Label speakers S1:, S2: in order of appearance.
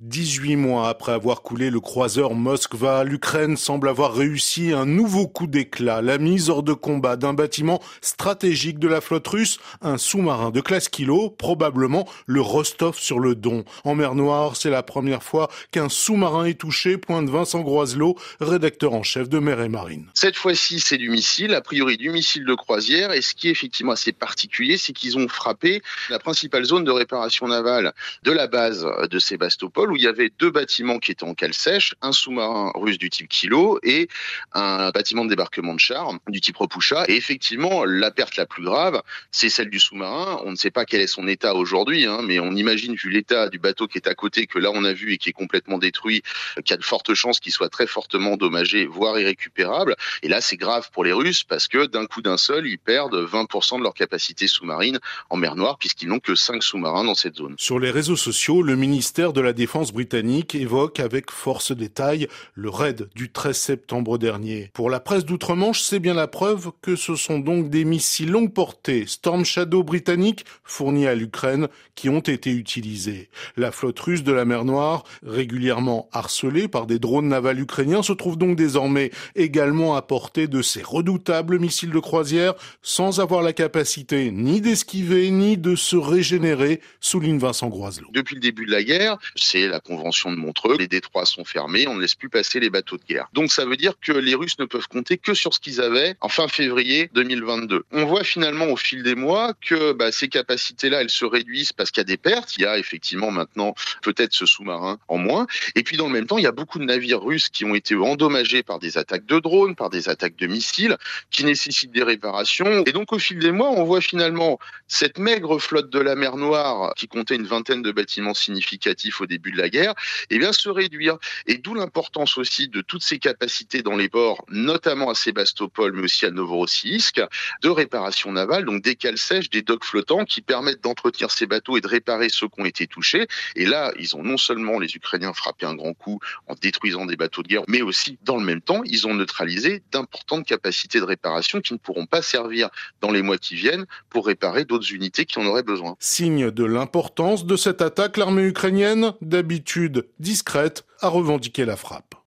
S1: 18 mois après avoir coulé le croiseur Moskva, l'Ukraine semble avoir réussi un nouveau coup d'éclat, la mise hors de combat d'un bâtiment stratégique de la flotte russe, un sous-marin de classe kilo, probablement le Rostov sur le Don. En mer Noire, c'est la première fois qu'un sous-marin est touché, pointe Vincent Groiselot, rédacteur en chef de mer et marine.
S2: Cette fois-ci, c'est du missile, a priori du missile de croisière, et ce qui est effectivement assez particulier, c'est qu'ils ont frappé la principale zone de réparation navale de la base de Sébastopol, où il y avait deux bâtiments qui étaient en cale sèche, un sous-marin russe du type Kilo et un bâtiment de débarquement de char du type Repoucha. Et effectivement, la perte la plus grave, c'est celle du sous-marin. On ne sait pas quel est son état aujourd'hui, hein, mais on imagine, vu l'état du bateau qui est à côté, que là on a vu et qui est complètement détruit, qu'il y a de fortes chances qu'il soit très fortement endommagé, voire irrécupérable. Et là, c'est grave pour les Russes parce que d'un coup d'un seul, ils perdent 20% de leur capacité sous-marine en mer Noire puisqu'ils n'ont que 5 sous-marins dans cette zone.
S1: Sur les réseaux sociaux, le ministère de la Défense britannique évoque avec force détail le raid du 13 septembre dernier. Pour la presse d'outre-Manche, c'est bien la preuve que ce sont donc des missiles longue portée Storm Shadow britanniques fournis à l'Ukraine qui ont été utilisés. La flotte russe de la mer Noire, régulièrement harcelée par des drones navals ukrainiens, se trouve donc désormais également à portée de ces redoutables missiles de croisière sans avoir la capacité ni d'esquiver ni de se régénérer, souligne Vincent Groiselot.
S2: Depuis le début de la guerre, c'est la convention de Montreux, les détroits sont fermés, on ne laisse plus passer les bateaux de guerre. Donc ça veut dire que les Russes ne peuvent compter que sur ce qu'ils avaient en fin février 2022. On voit finalement au fil des mois que bah, ces capacités-là, elles se réduisent parce qu'il y a des pertes. Il y a effectivement maintenant peut-être ce sous-marin en moins. Et puis dans le même temps, il y a beaucoup de navires russes qui ont été endommagés par des attaques de drones, par des attaques de missiles, qui nécessitent des réparations. Et donc au fil des mois, on voit finalement cette maigre flotte de la mer Noire qui comptait une vingtaine de bâtiments significatifs au début de la guerre, eh bien se réduire. Et d'où l'importance aussi de toutes ces capacités dans les ports, notamment à Sébastopol, mais aussi à Novorossiysk, de réparation navale, donc des cales sèches, des docks flottants qui permettent d'entretenir ces bateaux et de réparer ceux qui ont été touchés. Et là, ils ont non seulement les Ukrainiens frappé un grand coup en détruisant des bateaux de guerre, mais aussi dans le même temps, ils ont neutralisé d'importantes capacités de réparation qui ne pourront pas servir dans les mois qui viennent pour réparer d'autres unités qui en auraient besoin.
S1: Signe de l'importance de cette attaque, l'armée ukrainienne, d'habitude discrète, a revendiqué la frappe.